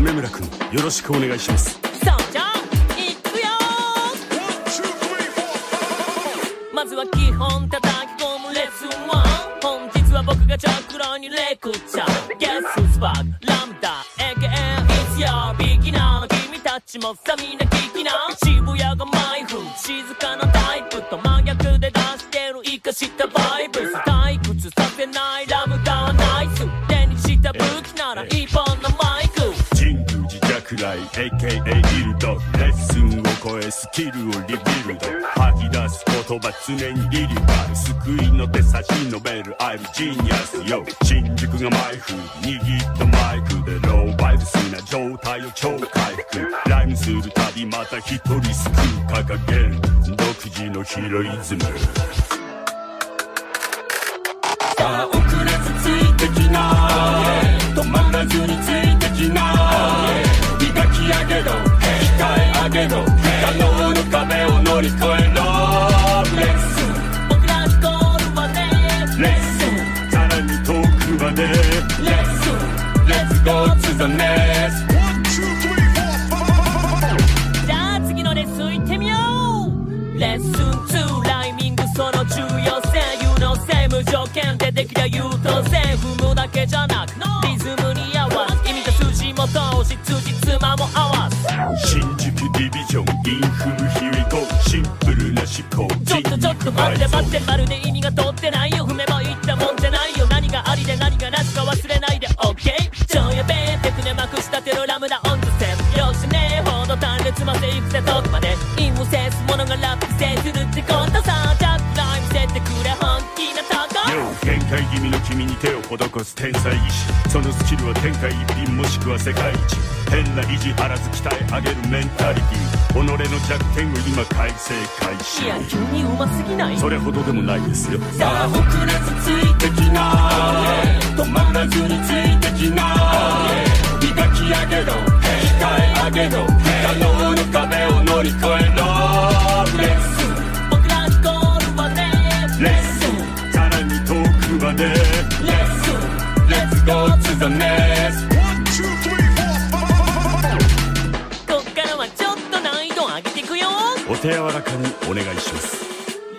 雨村君よろしくお願いします。そうじゃいくよ。まずは基本叩き込む。レッスン1本日は僕がチャクラにレクチャー。ゲススパークラムダ AKA いつやビギナーの君たちもさみんな聞きな。渋谷がマイフ静かなタイプと真逆で出してる。生かしたバイブス。AKA イルドレッスンを超えスキルをリビルド。吐き出す言葉常にリリバル。救いの手差し伸べる I'm genius よ新宿がマイフ握ったマイクでローバイブスな状態を超回復。ライムするたびまた一人救う掲げる。独自のヒロイズムさあ遅れずついてきな。スン Let's go to the next 新宿ディビジョンインフルヒリコシンプルな思考ちょっとちょっと待って待ってまるで意味が通ってないよ踏めばいったもんじゃないよ何がありで何がなしか忘れないで OK 超やべえ手船まくしたてるラムダオンズセンよしねほど単列までいくぜ遠くまで気味の君に手を施す天才医師そのスキルは天下一品もしくは世界一。変な意地張らず鍛え上げるメンタリティ。己の弱点を今改正開始。いや急にうますぎない？それほどでもないですよ。さあ遅れずついてきな go to the next こっからはちょっと難易度上げていくよ。お手柔らかにお願いします。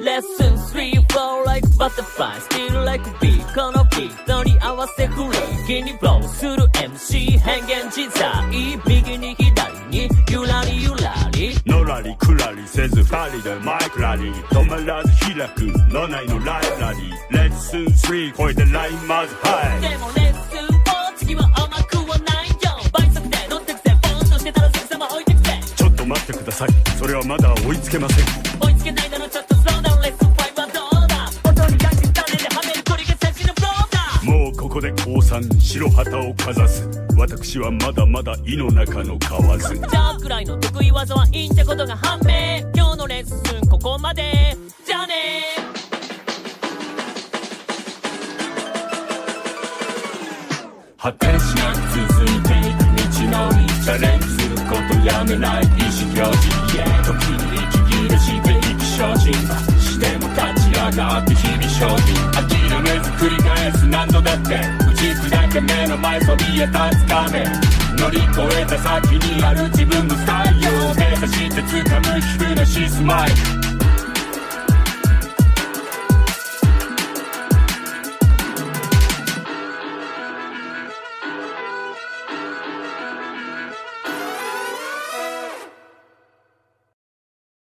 Lesson 3 flow like butterfly Still like a bee. このビートに合わせフレーキにフローする MC 変幻自在。右に左にゆらりゆらり。のらりくらりせず二人でマイクラリー。止まらず開くのないのライブラリー。レッスン3超えてラインまずはい。でもレッスン4次は甘くはないよ倍速で乗ってくぜポンとしてたらすぐさま置いてくぜちょっと待ってください。それはまだ追いつけません。追いつけないならちょっとスローダウンレッスン5はどうだ音に出し種ではめるこれが最初のフローだもうここで降参白旗をかざす。私はまだまだ胃の中の蛙。じゃあくらいの得意技はいいってことが判明。今日のレッスンここまで。じゃあね果てしなく続いていく道のりチャレンジすることやめない意志表示時に息切れして生き精進しても立ち上がって日々精進諦めず繰り返す何度だって打ち砕け目の前そびえ立つ壁乗り越えた先にある自分のスタイルを目指して掴む皮膚のシスマイ。ル